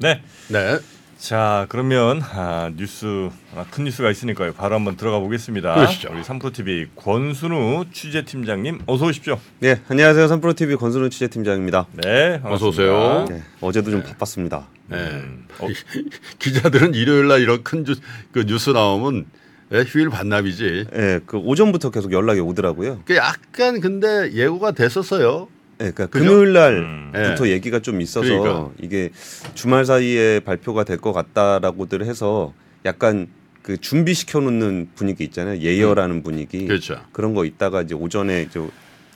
네. 네. 자 그러면 아, 뉴스 아, 큰 뉴스가 있으니까요. 바로 한번 들어가 보겠습니다. 그러시죠. 우리 삼프로 TV 권순우 취재팀장님 어서 오십시오. 네, 안녕하세요. 삼프로 TV 권순우 취재팀장입니다. 네, 반갑습니다. 어서 오세요. 네, 어제도 좀 바빴습니다. 네. 음, 어, 기자들은 일요일 날 이런 큰 뉴스, 그 뉴스 나오면 예, 휴일 반납이지. 네, 그 오전부터 계속 연락이 오더라고요. 그 약간 근데 예고가 됐었어요. 네, 그러니까 그죠? 금요일 음. 날부터 네. 얘기가 좀 있어서 그러니까. 이게 주말 사이에 발표가 될 것 같다라고들 해서 약간 그 준비시켜 놓는 분위기 있잖아요. 예열하는 분위기. 그렇죠. 그런 거 있다가 이제 오전에 이제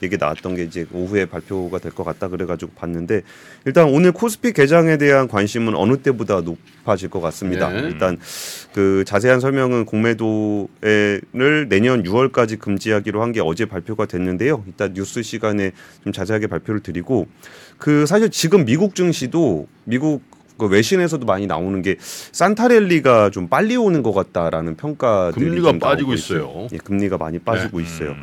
얘기 나왔던 게 이제 오후에 발표가 될 것 같다 그래가지고 봤는데 일단 오늘 코스피 개장에 대한 관심은 어느 때보다 높아질 것 같습니다. 네. 일단 그 자세한 설명은 공매도를 내년 6월까지 금지하기로 한 게 어제 발표가 됐는데요. 이따 뉴스 시간에 좀 자세하게 발표를 드리고 그 사실 지금 미국 증시도 미국 그 외신에서도 많이 나오는 게 산타랠리가 좀 빨리 오는 것 같다라는 평가들이 금리가 빠지고 있어요. 있어요. 예, 금리가 많이 빠지고 있어요.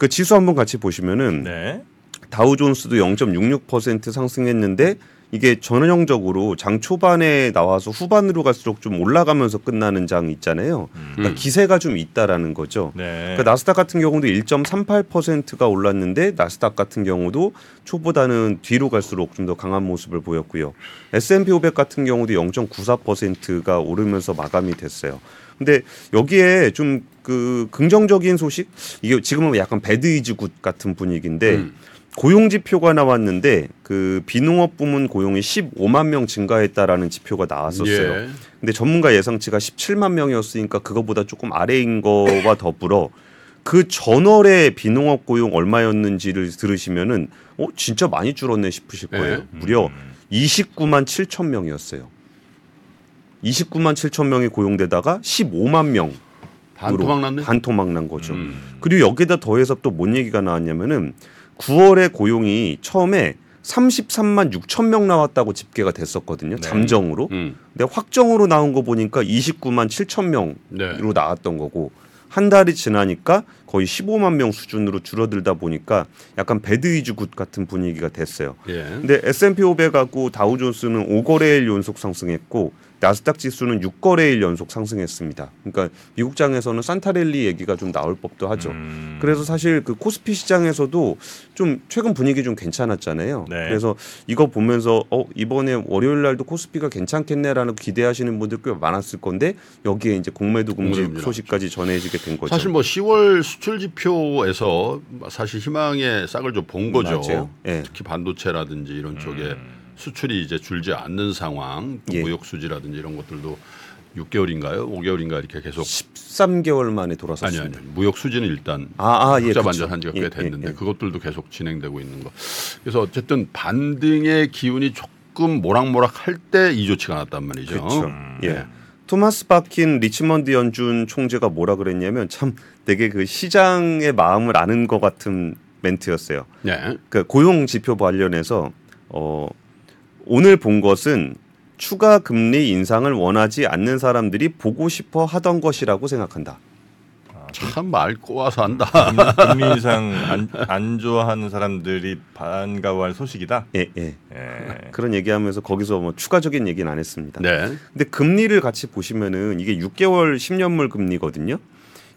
음, 그 지수 한번 같이 보시면은 네. 다우존스도 0.66% 상승했는데 이게 전형적으로 장 초반에 나와서 후반으로 갈수록 좀 올라가면서 끝나는 장 있잖아요. 그러니까 음. 기세가 좀 있다라는 거죠. 네. 그 나스닥 같은 경우도 1.38%가 올랐는데 나스닥 같은 경우도 초보다는 뒤로 갈수록 좀 더 강한 모습을 보였고요. S&P 500 같은 경우도 0.94%가 오르면서 마감이 됐어요. 근데 여기에 좀 그 긍정적인 소식 이게 지금은 약간 bad is good 같은 분위기인데 음. 고용 지표가 나왔는데 그 비농업 부문 고용이 15만 명 증가했다라는 지표가 나왔었어요. 예. 근데 전문가 예상치가 17만 명이었으니까 그거보다 조금 아래인 거와 더불어 그 전월에 비농업 고용 얼마였는지를 들으시면은 어 진짜 많이 줄었네 싶으실 거예요. 네. 무려 29만 7천 명이었어요. 29만 7천 명이 고용되다가 15만 명 반토막 났네. 반토막 난 거죠. 음. 그리고 여기다 더해서 또 뭔 얘기가 나왔냐면은 9월에 고용이 처음에 33만 6천 명 나왔다고 집계가 됐었거든요. 네. 잠정으로. 음. 근데 확정으로 나온 거 보니까 29만 7천 명으로 네. 나왔던 거고 한 달이 지나니까 거의 15만 명 수준으로 줄어들다 보니까 약간 bad is good 같은 분위기가 됐어요. 예. 근데 S&P 500하고 다우존스는 5거래일 연속 상승했고 나스닥 지수는 6거래일 연속 상승했습니다. 그러니까 미국장에서는 산타랠리 얘기가 좀 나올 법도 하죠. 음, 그래서 사실 그 코스피 시장에서도 좀 최근 분위기 좀 괜찮았잖아요. 네. 그래서 이거 보면서 어 이번에 월요일 날도 코스피가 괜찮겠네라는 기대하시는 분들 꽤 많았을 건데 여기에 이제 공매도 공매도입니다. 소식까지 전해지게 된 거죠. 사실 뭐 10월 수출 지표에서 사실 희망의 싹을 좀 본 거죠. 맞아요. 예. 특히 반도체라든지 이런 쪽에 음. 수출이 이제 줄지 않는 상황, 또 예. 무역 수지라든지 이런 것들도 6개월인가요? 5개월인가 이렇게 계속 13개월 만에 아니 돌아섰습니다. 아니 무역 수지는 일단 아, 아, 예, 그쵸. 반전한 지가 꽤 예, 됐는데 예, 예. 그것들도 계속 진행되고 있는 거. 그래서 어쨌든 반등의 기운이 조금 모락모락 할 때이 좋지가 않았단 말이죠. 그렇죠. 음. 예. 토마스 바킨 리치먼드 연준 총재가 뭐라 그랬냐면 참 되게 그 시장의 마음을 아는 것 같은 멘트였어요. 네. 그 고용 지표 관련해서 어 오늘 본 것은 추가 금리 인상을 원하지 않는 사람들이 보고 싶어 하던 것이라고 생각한다. 참말 꼬아서 한다. 금리 인상 안, 안 좋아하는 사람들이 반가워할 소식이다. 예, 예. 예. 그런 얘기하면서 거기서 뭐 추가적인 얘기는 안 했습니다. 네. 근데 금리를 같이 보시면은 이게 6개월 10년물 금리거든요.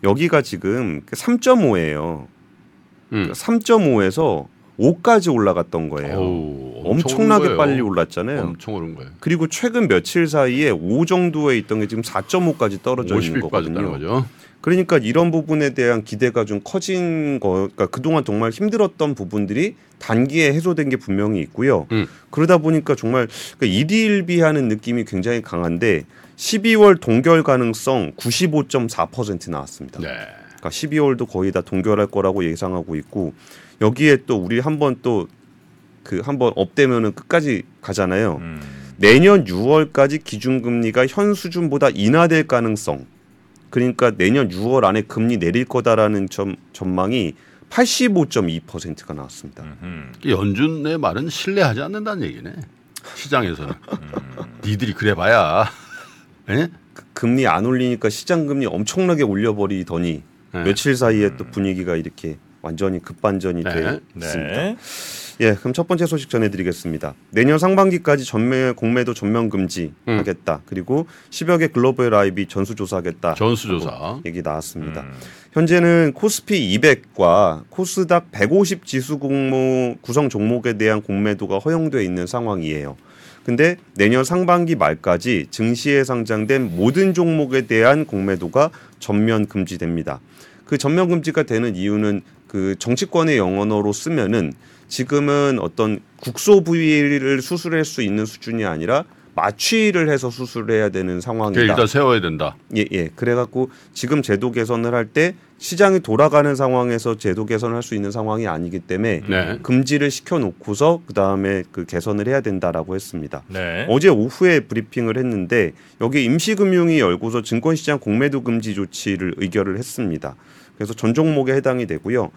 여기가 지금 3.5예요. 음. 3.5에서 5까지 올라갔던 거예요. 어우, 엄청나게 오른 거예요. 빨리 올랐잖아요. 엄청 오른 거예요. 그리고 최근 며칠 사이에 5 정도에 있던 게 지금 4.5까지 떨어져 있는 50이 빠졌다는 거거든요. 그러니까 이런 부분에 대한 기대가 좀 커진 거, 그러니까 그동안 정말 힘들었던 부분들이 단기에 해소된 게 분명히 있고요. 음. 그러다 보니까 정말 그러니까 일희일비하는 느낌이 굉장히 강한데 12월 동결 가능성 95.4% 나왔습니다. 네. 그러니까 12월도 거의 다 동결할 거라고 예상하고 있고 여기에 또 우리 한번 또 그 한번 업되면은 끝까지 가잖아요. 음. 내년 6월까지 기준금리가 현 수준보다 인하될 가능성. 그러니까 내년 6월 안에 금리 내릴 거다라는 점, 전망이 85.2%가 나왔습니다. 음흠. 연준의 말은 신뢰하지 않는다는 얘기네. 시장에서는 음. 니들이 그래봐야. 예? 그 금리 안 올리니까 시장 금리 엄청나게 올려버리더니 네. 며칠 사이에 또 분위기가 이렇게 완전히 급반전이 네. 돼 네. 있습니다. 예, 그럼 첫 번째 소식 전해드리겠습니다. 내년 상반기까지 전매 공매도 전면 금지하겠다. 그리고 10여 개 글로벌 IB 전수조사하겠다. 전수조사. 얘기 나왔습니다. 음. 현재는 코스피 200과 코스닥 150 지수 공모 구성 종목에 대한 공매도가 허용돼 있는 상황이에요. 근데 내년 상반기 말까지 증시에 상장된 모든 종목에 대한 공매도가 전면 금지됩니다. 그 전면 금지가 되는 이유는 그 정치권의 영어로 쓰면은 지금은 어떤 국소 부위를 수술할 수 있는 수준이 아니라 마취를 해서 수술해야 되는 상황이다. 일단 세워야 된다. 예, 예. 그래갖고 지금 제도 개선을 할 때 시장이 돌아가는 상황에서 제도 개선을 할 수 있는 상황이 아니기 때문에 네. 금지를 시켜놓고서 그 다음에 그 개선을 해야 된다라고 했습니다. 네. 어제 오후에 브리핑을 했는데 여기 임시금융위 열고서 증권시장 공매도 금지 조치를 의결을 했습니다. 그래서 전 종목에 해당이 되고요.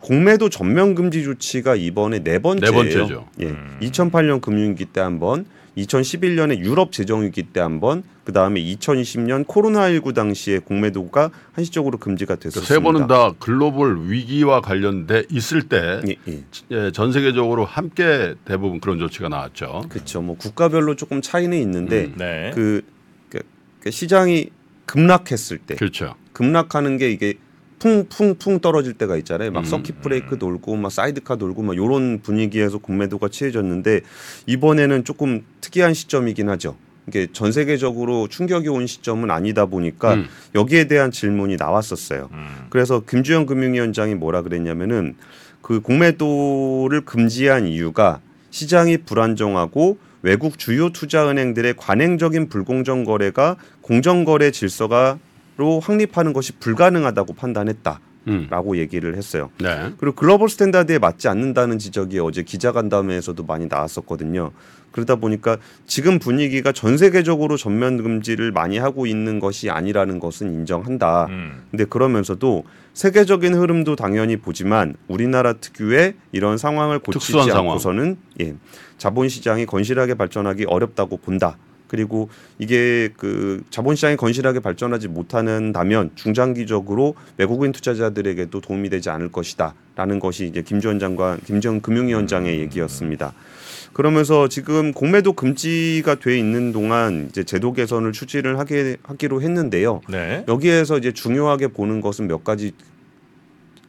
공매도 전면 금지 조치가 이번에 네 번째예요. 네 번째죠. 예, 2008년 금융위기 때 한 번, 2011년에 유럽 재정위기 때 한 번, 그 다음에 2020년 코로나19 당시에 공매도가 한시적으로 금지가 됐었습니다. 세 번은 다 글로벌 위기와 관련돼 있을 때 예, 예. 예, 전 세계적으로 함께 대부분 그런 조치가 나왔죠. 그렇죠. 뭐 국가별로 조금 차이는 있는데 음. 네. 그, 그, 그 시장이 급락했을 때 그렇죠. 급락하는 게 이게 풍풍풍 떨어질 때가 있잖아요. 막 음, 서킷 브레이크 돌고 막 사이드카 돌고 막 요런 분위기에서 공매도가 취해졌는데 이번에는 조금 특이한 시점이긴 하죠. 이게 전 세계적으로 충격이 온 시점은 아니다 보니까 음. 여기에 대한 질문이 나왔었어요. 음. 그래서 김주현 금융위원장이 뭐라 그랬냐면은 그 공매도를 금지한 이유가 시장이 불안정하고 외국 주요 투자은행들의 관행적인 불공정 거래가 공정 거래 질서가 로 확립하는 것이 불가능하다고 판단했다 라고 음. 얘기를 했어요. 네. 그리고 global standard에 맞지 않는다는 지적이 어제 기자간담회에서도 많이 나왔었거든요. 그러다 보니까 지금 분위기가 전 세계적으로 전면 금지를 많이 하고 있는 것이 아니라는 것은 인정한다. 음. 근데 그러면서도 세계적인 흐름도 당연히 보지만 우리나라 특유의 이런 상황을 고치지. 않고서는 예, 자본 시장이 건실하게 발전하기 어렵다고 본다. 그리고 이게 그 자본 시장이 건실하게 발전하지 못하는다면 중장기적으로 외국인 투자자들에게도 도움이 되지 않을 것이다라는 것이 이제 김주원 장관, 김정 금융위원장의 얘기였습니다. 그러면서 지금 공매도 금지가 돼 있는 동안 이제 제도 개선을 추진을 하게 하기로 했는데요. 네. 여기에서 이제 중요하게 보는 것은 몇 가지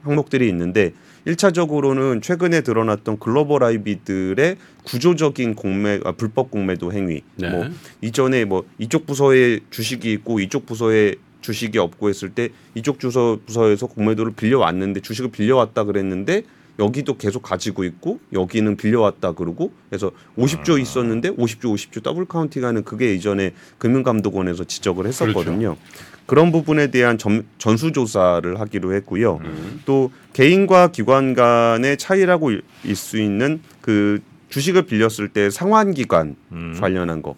항목들이 있는데 일차적으로는 최근에 드러났던 글로벌 아이비들의 구조적인 공매 아, 불법 공매도 행위 네. 뭐 이전에 뭐 이쪽 부서에 주식이 있고 이쪽 부서에 주식이 없고 했을 때 이쪽 주서 부서에서 공매도를 빌려왔는데 주식을 빌려왔다 그랬는데 여기도 계속 가지고 있고 여기는 빌려왔다 그러고 그래서 50조 있었는데 50조 50조 더블 카운팅하는 그게 이전에 금융감독원에서 지적을 했었거든요. 그런 부분에 대한 전, 전수조사를 하기로 했고요. 또 개인과 기관 간의 차이라고 일 수 있는 그 주식을 빌렸을 때 상환 기간 음. 관련한 거.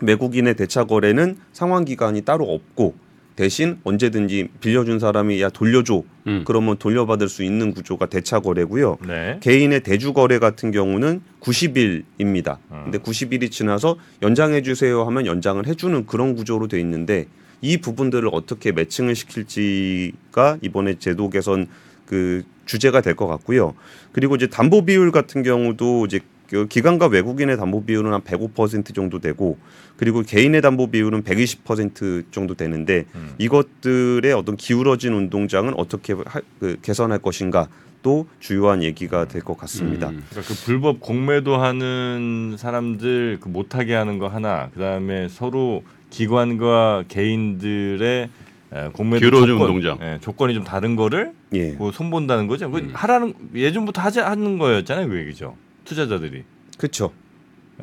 외국인의 대차 거래는 상환 기간이 따로 없고 대신 언제든지 빌려준 사람이 야 돌려줘 음. 그러면 돌려받을 수 있는 구조가 대차 거래고요. 네. 개인의 대주 거래 같은 경우는 90일입니다. 음. 근데 90일이 지나서 연장해 주세요 하면 연장을 해주는 그런 구조로 돼 있는데 이 부분들을 어떻게 매칭을 시킬지가 이번에 제도 개선 그 주제가 될 것 같고요. 그리고 이제 담보 비율 같은 경우도 이제 그 기관과 외국인의 담보 비율은 한 105% 정도 되고 그리고 개인의 담보 비율은 120% 정도 되는데 음. 이것들의 어떤 기울어진 운동장은 어떻게 하, 그 개선할 것인가 또 주요한 얘기가 될 것 같습니다. 음. 그러니까 그 불법 공매도 하는 사람들 그 못하게 하는 거 하나, 그 다음에 서로 기관과 개인들의 에, 공매도 조건, 운동장. 예, 조건이 좀 다른 거를 예. 그 손본다는 거죠. 그 음. 하라는 예전부터 하지 하는 거였잖아요, 그 얘기죠. 투자자들이. 그렇죠.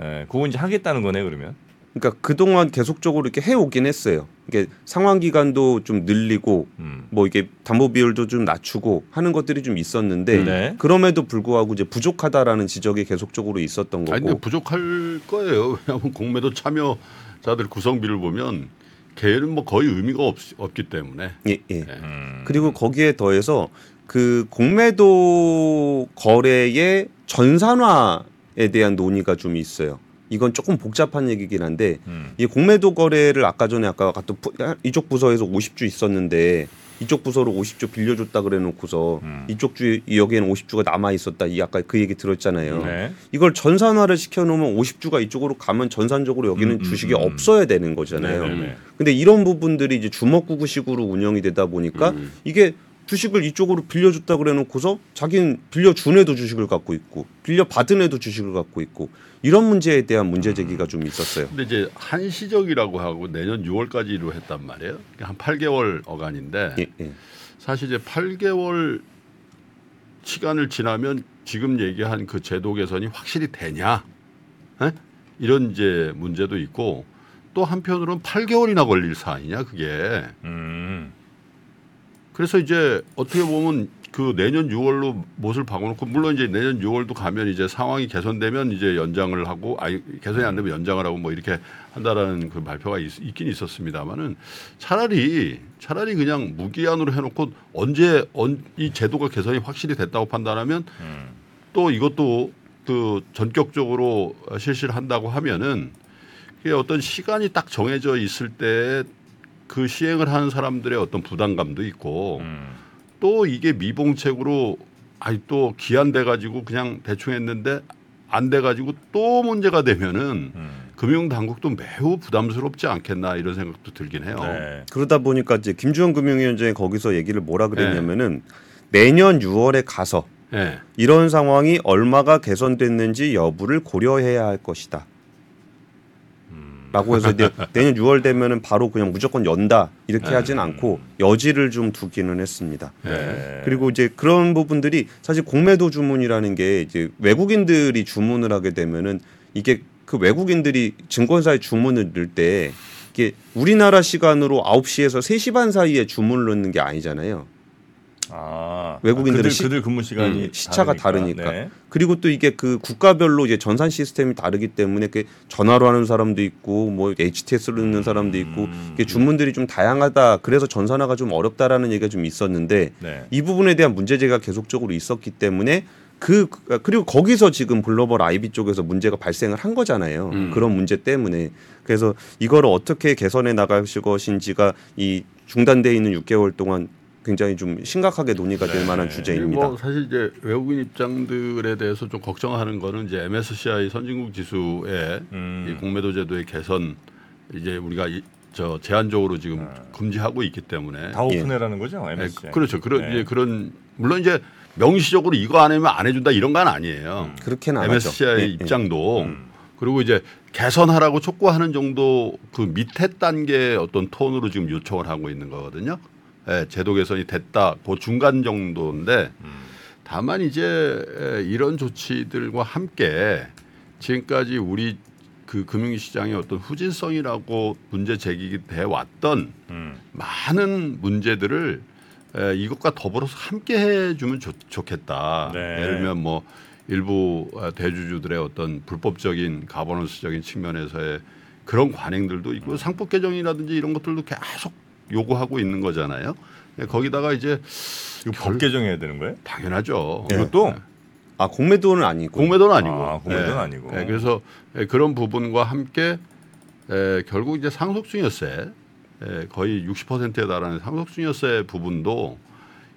예, 그거 이제 하겠다는 거네 그러면. 그러니까 그동안 계속적으로 이렇게 해오긴 했어요. 이게 상환 기간도 좀 늘리고 음. 뭐 이게 담보 비율도 좀 낮추고 하는 것들이 좀 있었는데 네. 그럼에도 불구하고 이제 부족하다라는 지적이 계속적으로 있었던 거고 아니 근데 부족할 거예요. 왜냐하면 공매도 참여자들 구성비를 보면 걔는 뭐 거의 의미가 없, 없기 때문에. 예, 예. 네. 음. 그리고 거기에 더해서 그 공매도 거래의 전산화에 대한 논의가 좀 있어요. 이건 조금 복잡한 얘기긴 한데 음. 이 공매도 거래를 아까 전에 아까 갔던 부- 이쪽 부서에서 50주 있었는데 이쪽 부서로 50조 빌려줬다 그래놓고서 음. 이쪽 주 여기에는 50주가 남아 있었다. 이 아까 그 얘기 들었잖아요. 네. 이걸 전산화를 시켜놓으면 50주가 이쪽으로 가면 전산적으로 여기는 음, 음, 주식이 음. 없어야 되는 거잖아요. 네, 네, 네. 근데 이런 부분들이 이제 주먹구구식으로 운영이 되다 보니까 음. 이게 주식을 이쪽으로 빌려줬다 그래놓고서 자기는 빌려준 애도 주식을 갖고 있고 빌려 받은 애도 주식을 갖고 있고 이런 문제에 대한 문제 제기가 좀 있었어요. 근데 이제 한시적이라고 하고 내년 6월까지로 했단 말이에요. 그러니까 한 8개월 어간인데 예, 예. 사실 이제 8개월 시간을 지나면 지금 얘기한 그 제도 개선이 확실히 되냐? 에? 이런 이제 문제도 있고 또 한편으로는 8개월이나 걸릴 사안이냐 그게. 음. 그래서 이제 어떻게 보면 그 내년 6월로 못을 박아놓고 물론 이제 내년 6월도 가면 이제 상황이 개선되면 이제 연장을 하고 아니 개선이 안 되면 연장을 하고 뭐 이렇게 한다라는 그 발표가 있, 있긴 있었습니다만은 차라리 차라리 그냥 무기한으로 해놓고 언제 언, 이 제도가 개선이 확실히 됐다고 판단하면 음. 또 이것도 그 전격적으로 실시를 한다고 하면은 그게 어떤 시간이 딱 정해져 있을 때 그 시행을 하는 사람들의 어떤 부담감도 있고 음. 또 이게 미봉책으로 아니 또 기한돼 가지고 그냥 대충 했는데 안 돼 가지고 또 문제가 되면은 음. 금융 당국도 매우 부담스럽지 않겠나 이런 생각도 들긴 해요. 네. 그러다 보니까 이제 김주현 금융위원장이 거기서 얘기를 뭐라 네. 그랬냐면은 내년 6월에 가서 예. 이런 상황이 얼마가 개선됐는지 여부를 고려해야 할 것이다. 음. 라고 해서 이제 내년 6월 되면은 바로 그냥 무조건 연다 이렇게 네. 하진 않고 여지를 좀 두기는 했습니다. 네. 그리고 이제 그런 부분들이 사실 공매도 주문이라는 게 이제 외국인들이 주문을 하게 되면은 이게 그 외국인들이 증권사에 주문을 넣을 때 이게 우리나라 시간으로 9시에서 3시 반 사이에 주문을 넣는 게 아니잖아요. 아, 외국인들은 그들, 시- 그들 근무 시간이 음, 시차가 다르니까. 네. 그리고 또 이게 그 국가별로 이제 전산 시스템이 다르기 때문에 그 전화로 하는 사람도 있고 뭐 HTS로 넣는 사람도 있고 음. 이게 주문들이 좀 다양하다. 그래서 전산화가 좀 어렵다라는 얘기가 좀 있었는데 네. 이 부분에 대한 문제 제기가 계속적으로 있었기 때문에 그 그리고 거기서 지금 글로벌 아이비 쪽에서 문제가 발생을 한 거잖아요. 음. 그런 문제 때문에 그래서 이거를 어떻게 개선해 나가실 것인지가 이 중단돼 있는 6개월 동안 굉장히 좀 심각하게 논의가 될 네. 만한 주제입니다. 뭐 사실 이제 외국인 입장들에 대해서 좀 걱정하는 거는 이제 MSCI 선진국 지수의 음. 이 공매도 제도의 개선 이제 우리가 이, 저 제한적으로 지금 금지하고 있기 때문에 다 오픈해라는 거죠, 네, MSCI. 그렇죠. 그런 네. 이제 그런 물론 이제 명시적으로 이거 안 하면 안 해준다 이런 건 아니에요. 그렇게는 안 MSCI 하죠. 예, 예. 입장도 그리고 이제 개선하라고 촉구하는 정도 그 밑에 단계 어떤 톤으로 지금 요청을 하고 있는 거거든요. 예, 제도 개선이 됐다, 그 중간 정도인데 다만 이제 에, 이런 조치들과 함께 지금까지 우리 그 금융시장의 어떤 후진성이라고 문제 제기돼 왔던 음. 많은 문제들을 에, 이것과 더불어서 함께 해주면 좋, 좋겠다. 네. 예를 들면 뭐 일부 어, 대주주들의 어떤 불법적인 가버넌스적인 측면에서의 그런 관행들도 있고 상법 개정이라든지 이런 것들도 계속 요구하고 있는 거잖아요. 네, 거기다가 이제 이거 법 개정해야 되는 거예요? 당연하죠. 이것도 아 공매도는 아니고 공매도는 아니고. 아, 공매도는 예. 아니고. 예, 그래서 예, 그런 부분과 함께 에, 결국 이제 상속증여세 에, 거의 60%에 달하는 상속증여세 부분도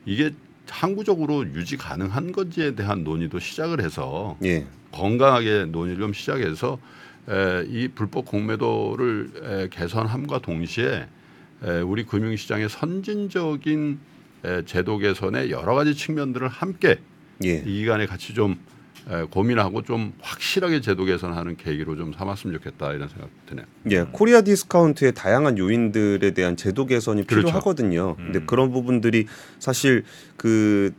이게 항구적으로 유지 가능한 건지에 대한 논의도 시작을 해서 예. 건강하게 논의를 좀 시작해서 에, 이 불법 공매도를 에, 개선함과 동시에 에, 우리 금융시장의 선진적인 에, 제도 개선의 여러 가지 측면들을 함께 예. 이 기간에 같이 좀 에, 고민하고 좀 확실하게 제도 개선하는 계기로 좀 삼았으면 좋겠다 이런 생각 드네요. 예, Korea discount의 다양한 요인들에 대한 제도 개선이 그렇죠. 필요하거든요. 근데 음. 그런 부분들이 사실 그이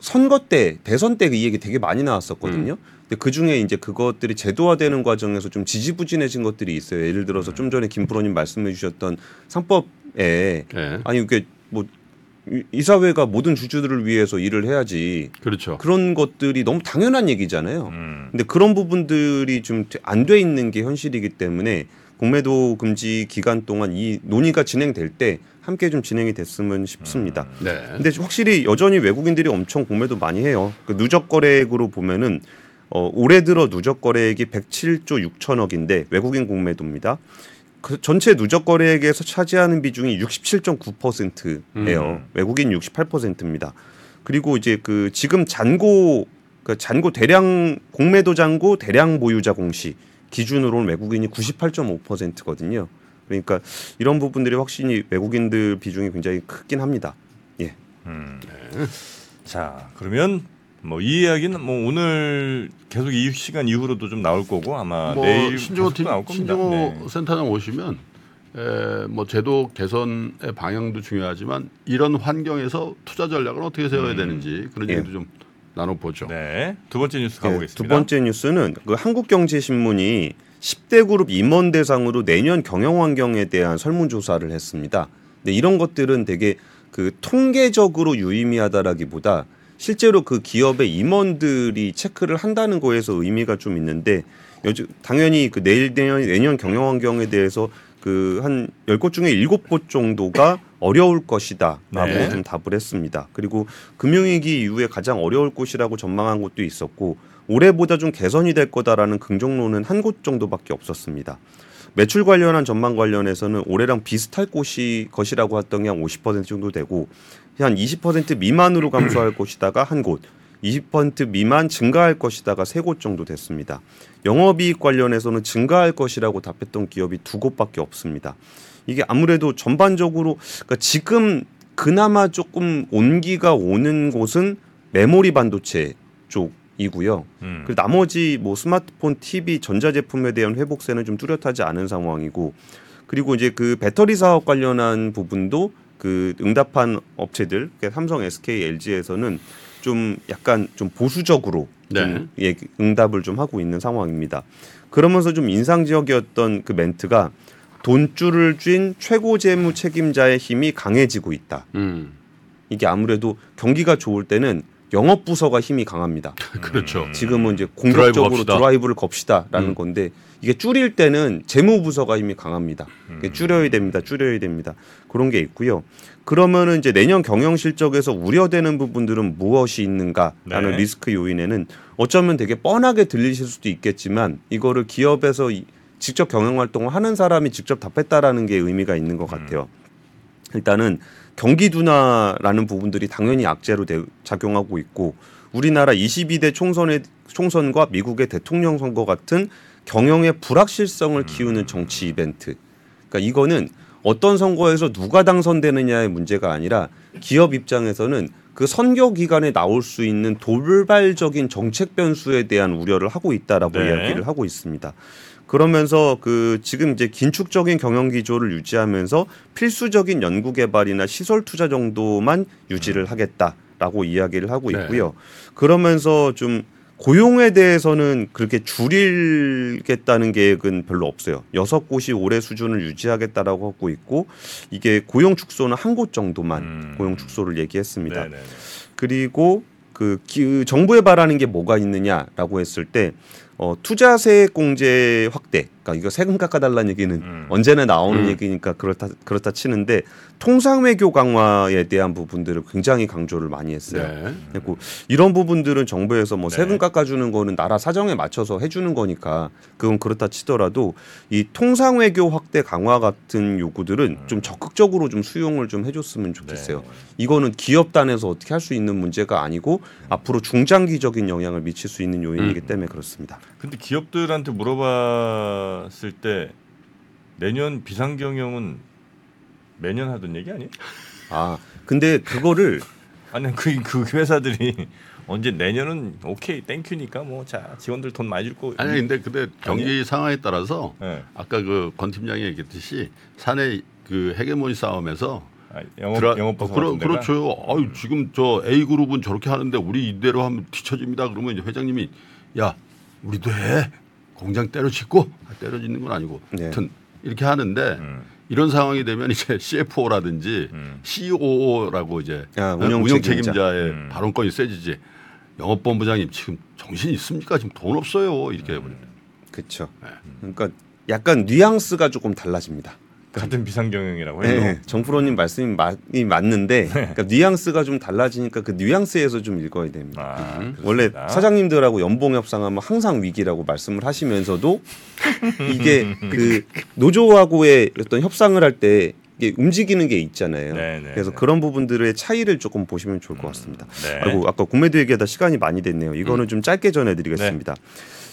선거 때 대선 때 이 얘기 되게 많이 나왔었거든요. 근데 그 중에 이제 그것들이 제도화되는 과정에서 좀 지지부진해진 것들이 있어요. 예를 들어서 좀 전에 김프로님 말씀해 주셨던 상법에 예. 아니 이게 뭐 이- 이사회가 모든 주주들을 위해서 일을 해야지 그렇죠. 그런 것들이 너무 당연한 얘기잖아요. 음. 근데 그런 부분들이 좀 안 돼 있는 게 현실이기 때문에 공매도 금지 기간 동안 이 논의가 진행될 때 함께 좀 진행이 됐으면 싶습니다. 네. 근데 확실히 여전히 외국인들이 엄청 공매도 많이 해요. 그 누적 거래액으로 보면은 어, 올해 들어 누적 거래액이 107조 6천억인데 외국인 공매도입니다. 그 전체 누적 거래액에서 차지하는 비중이 67.9%예요. 음. 외국인 68%입니다. 그리고 이제 그 지금 잔고 그 잔고 대량 공매도 잔고 대량 보유자 공시 기준으로는 외국인이 98.5%거든요. 그러니까 이런 부분들이 확실히 외국인들 비중이 굉장히 크긴 합니다. 예. 음. 자 그러면 뭐 이 이야기는 뭐 오늘 계속 이 시간 이후로도 좀 나올 거고 아마 뭐 내일 신정호 계속 팀, 나올 겁니다. 신정호 네. 센터장 오시면 에, 뭐 제도 개선의 방향도 중요하지만 이런 환경에서 투자 전략을 어떻게 세워야 음. 되는지 그런 예. 얘기도 좀 나눠보죠. 네. 두 번째 뉴스 네, 가보겠습니다. 두 번째 뉴스는 그 한국경제신문이 10대 그룹 임원 대상으로 내년 경영 환경에 대한 설문조사를 했습니다. 근데 이런 것들은 되게 그 통계적으로 유의미하다라기보다 실제로 그 기업의 임원들이 체크를 한다는 거에서 의미가 좀 있는데 요즘 당연히 그 내일 내년 내년 경영 환경에 대해서 그 한 열 곳 중에 일곱 곳 정도가 어려울 것이다라고 네. 좀 답을 했습니다. 그리고 금융위기 이후에 가장 어려울 곳이라고 전망한 곳도 있었고 올해보다 좀 개선이 될 거다라는 긍정론은 한 곳 정도밖에 없었습니다. 매출 관련한 전망 관련해서는 올해랑 비슷할 곳이 것이라고 했던 게 한 50% 정도 되고 한 20% 미만으로 감소할 것이다가 한 곳, 20% 미만 증가할 것이다가 세 곳 정도 됐습니다. 영업이익 관련해서는 증가할 것이라고 답했던 기업이 두 곳밖에 없습니다. 이게 아무래도 전반적으로 그러니까 지금 그나마 조금 온기가 오는 곳은 메모리 반도체 쪽이고요. 음. 그리고 나머지 뭐 스마트폰, TV, 전자제품에 대한 회복세는 좀 뚜렷하지 않은 상황이고 그리고 이제 그 배터리 사업 관련한 부분도 그 응답한 업체들, 그러니까 삼성, SK, LG에서는 좀 약간 좀 보수적으로 좀 예, 응답을 좀 하고 있는 상황입니다. 그러면서 좀 인상적이었던 그 멘트가 돈줄을 쥔 최고 재무 책임자의 힘이 강해지고 있다. 음, 이게 아무래도 경기가 좋을 때는 영업 부서가 힘이 강합니다. 그렇죠. 지금은 이제 드라이브 공격적으로 갑시다. 드라이브 를 겁시다라는 음. 건데 이게 줄일 때는 재무 부서가 힘이 강합니다. 이게 줄여야 됩니다. 줄여야 됩니다. 그런 게 있고요. 그러면은 이제 내년 경영 실적에서 우려되는 부분들은 무엇이 있는가라는 네. 리스크 요인에는 어쩌면 되게 뻔하게 들리실 수도 있겠지만 이거를 기업에서 이- 직접 경영 활동을 하는 사람이 직접 답했다라는 게 의미가 있는 것 같아요. 일단은 경기 둔화라는 부분들이 당연히 악재로 대- 작용하고 있고 우리나라 22대 총선의 총선과 미국의 대통령 선거 같은 경영의 불확실성을 키우는 정치 이벤트. 그러니까 이거는 어떤 선거에서 누가 당선되느냐의 문제가 아니라 기업 입장에서는 그 선거 기간에 나올 수 있는 돌발적인 정책 변수에 대한 우려를 하고 있다라고 네. 이야기를 하고 있습니다. 그러면서 그 지금 이제 긴축적인 경영 기조를 유지하면서 필수적인 연구 개발이나 시설 투자 정도만 유지를 하겠다라고 이야기를 하고 네. 있고요. 그러면서 좀 고용에 대해서는 그렇게 줄이겠다는 계획은 별로 없어요. 여섯 곳이 올해 수준을 유지하겠다라고 하고 있고 이게 고용 축소는 한 곳 정도만 음. 고용 축소를 얘기했습니다. 네네. 그리고 그 기, 정부에 바라는 게 뭐가 있느냐라고 했을 때 어, 투자세 공제 확대. 그러니까 이거 세금 깎아달라는 얘기는 음. 언제나 나오는 음. 얘기니까 그렇다 그렇다 치는데 통상 외교 강화에 대한 부분들을 굉장히 강조를 많이 했어요. 네. 그리고 이런 부분들은 정부에서 뭐 네. 세금 깎아주는 거는 나라 사정에 맞춰서 해주는 거니까 그건 그렇다 치더라도 이 통상 외교 확대 강화 같은 요구들은 좀 적극적으로 좀 수용을 좀 해줬으면 좋겠어요. 네. 이거는 기업 단에서 어떻게 할 수 있는 문제가 아니고 앞으로 중장기적인 영향을 미칠 수 있는 요인이기 음. 때문에 그렇습니다. 근데 기업들한테 물어 봤을 때 내년 비상 경영은 매년 하던 얘기 아니에요? 아 근데 그거를 아니 그, 그 회사들이 언제 내년은 오케이 땡큐니까 뭐 자 직원들 돈 많이 줄 거. 아니 근데 근데 경기 상황에 따라서 네. 아까 그 권 팀장이 얘기했듯이 사내 그 헤게모니 싸움에서 아, 영업 드라- 영업 어, 부서 그러? 그렇죠. 아유 지금 저 A 그룹은 저렇게 하는데 우리 이대로 하면 뒤처집니다. 그러면 이제 회장님이 야 우리도 해 공장 때려짓고 아, 때려짓는 건 아니고 네. 하여튼 이렇게 하는데 음. 이런 상황이 되면 이제 CFO라든지 음. COO라고 이제 아, 운영, 운영 책임자. 책임자의 음. 발언권이 세지지. 영업본부장님 지금 정신 있습니까? 지금 돈 없어요. 이렇게 해버립니다. 그렇죠. 네. 그러니까 약간 뉘앙스가 조금 달라집니다. 같은 비상경영이라고 해도 네, 정프로님 말씀이 많이 맞는데 그러니까 뉘앙스가 좀 달라지니까 그 뉘앙스에서 좀 읽어야 됩니다. 아, 음. 원래. 사장님들하고 연봉 협상하면 항상 위기라고 말씀을 하시면서도 이게 그 노조하고의 어떤 협상을 할 때 이게 움직이는 게 있잖아요. 네, 네, 그래서 네. 그런 부분들의 차이를 조금 보시면 좋을 것 같습니다. 네. 아이고 아까 공매도 얘기하다 시간이 많이 됐네요. 이거는 좀 짧게 전해드리겠습니다.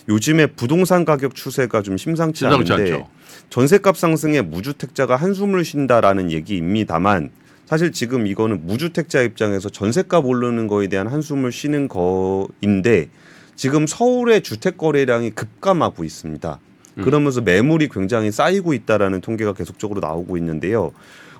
요즘에 부동산 가격 추세가 좀 심상치, 심상치 않은데 않죠. 전세값 상승에 무주택자가 한숨을 쉰다라는 얘기입니다만 사실 지금 이거는 무주택자 입장에서 전세값 오르는 거에 대한 한숨을 쉬는 거인데 지금 서울의 주택 거래량이 급감하고 있습니다. 그러면서 매물이 굉장히 쌓이고 있다라는 통계가 계속적으로 나오고 있는데요.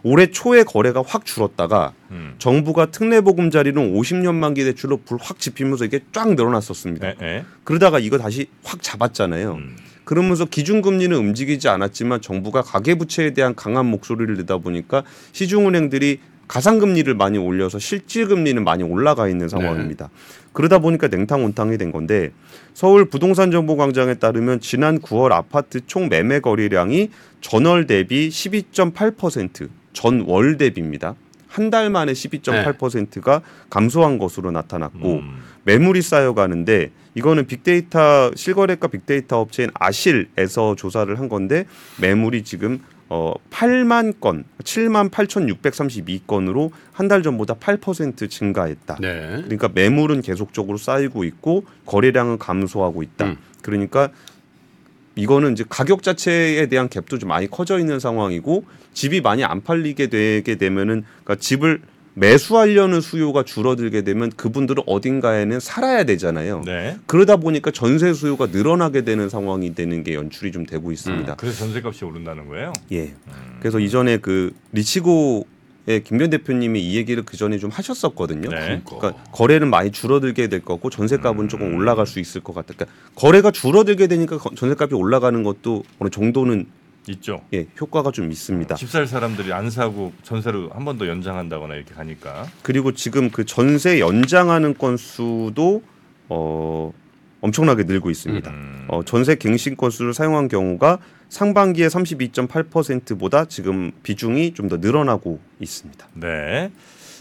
올해 초에 거래가 확 줄었다가 음. 정부가 특례보금자리론 50년 만기 대출로 불 확 지피면서 이게 쫙 늘어났었습니다. 네, 네. 그러다가 이거 다시 확 잡았잖아요. 음. 그러면서 기준금리는 움직이지 않았지만 정부가 가계부채에 대한 강한 목소리를 내다 보니까 시중은행들이 가상금리를 많이 올려서 실질금리는 많이 올라가 있는 상황입니다. 그러다 보니까 냉탕온탕이 된 건데 서울 부동산 정보광장에 따르면 지난 9월 아파트 총 매매 거래량이 전월 대비 12.8% 전 월 대비입니다. 한 달 만에 12.8%가 감소한 것으로 나타났고 음. 매물이 쌓여가는데 이거는 빅데이터 실거래가 빅데이터 업체인 아실에서 조사를 한 건데 매물이 지금 어 8만 건, 7만 8,632건으로 한 달 전보다 8% 증가했다. 네. 그러니까 매물은 계속적으로 쌓이고 있고 거래량은 감소하고 있다. 음. 그러니까 이거는 이제 가격 자체에 대한 갭도 좀 많이 커져 있는 상황이고 집이 많이 안 팔리게 되게 되면은 그러니까 집을 매수하려는 수요가 줄어들게 되면 그분들은 어딘가에는 살아야 되잖아요. 네. 그러다 보니까 전세 수요가 늘어나게 되는 상황이 되는 게 연출이 좀 되고 있습니다. 그래서 전세값이 오른다는 거예요. 예. 그래서 이전에 그 리치고 의 김변 대표님이 이 얘기를 그 전에 좀 하셨었거든요. 네. 그러니까 거래는 많이 줄어들게 될 거고 전세값은 조금 올라갈 수 있을 것 같다. 그러니까 거래가 줄어들게 되니까 거- 전세값이 올라가는 것도 어느 정도는 있죠. 예, 효과가 좀 있습니다. 집 살 사람들이 안 사고 전세로 한번 더 연장한다거나 이렇게 가니까. 그리고 지금 그 전세 연장하는 건수도 어 엄청나게 늘고 있습니다. 음. 어, 전세 갱신 건수를 사용한 경우가 상반기에 32.8%보다 지금 비중이 좀 더 늘어나고 있습니다. 네.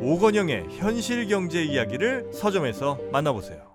오건영의 현실 경제 이야기를 서점에서 만나보세요.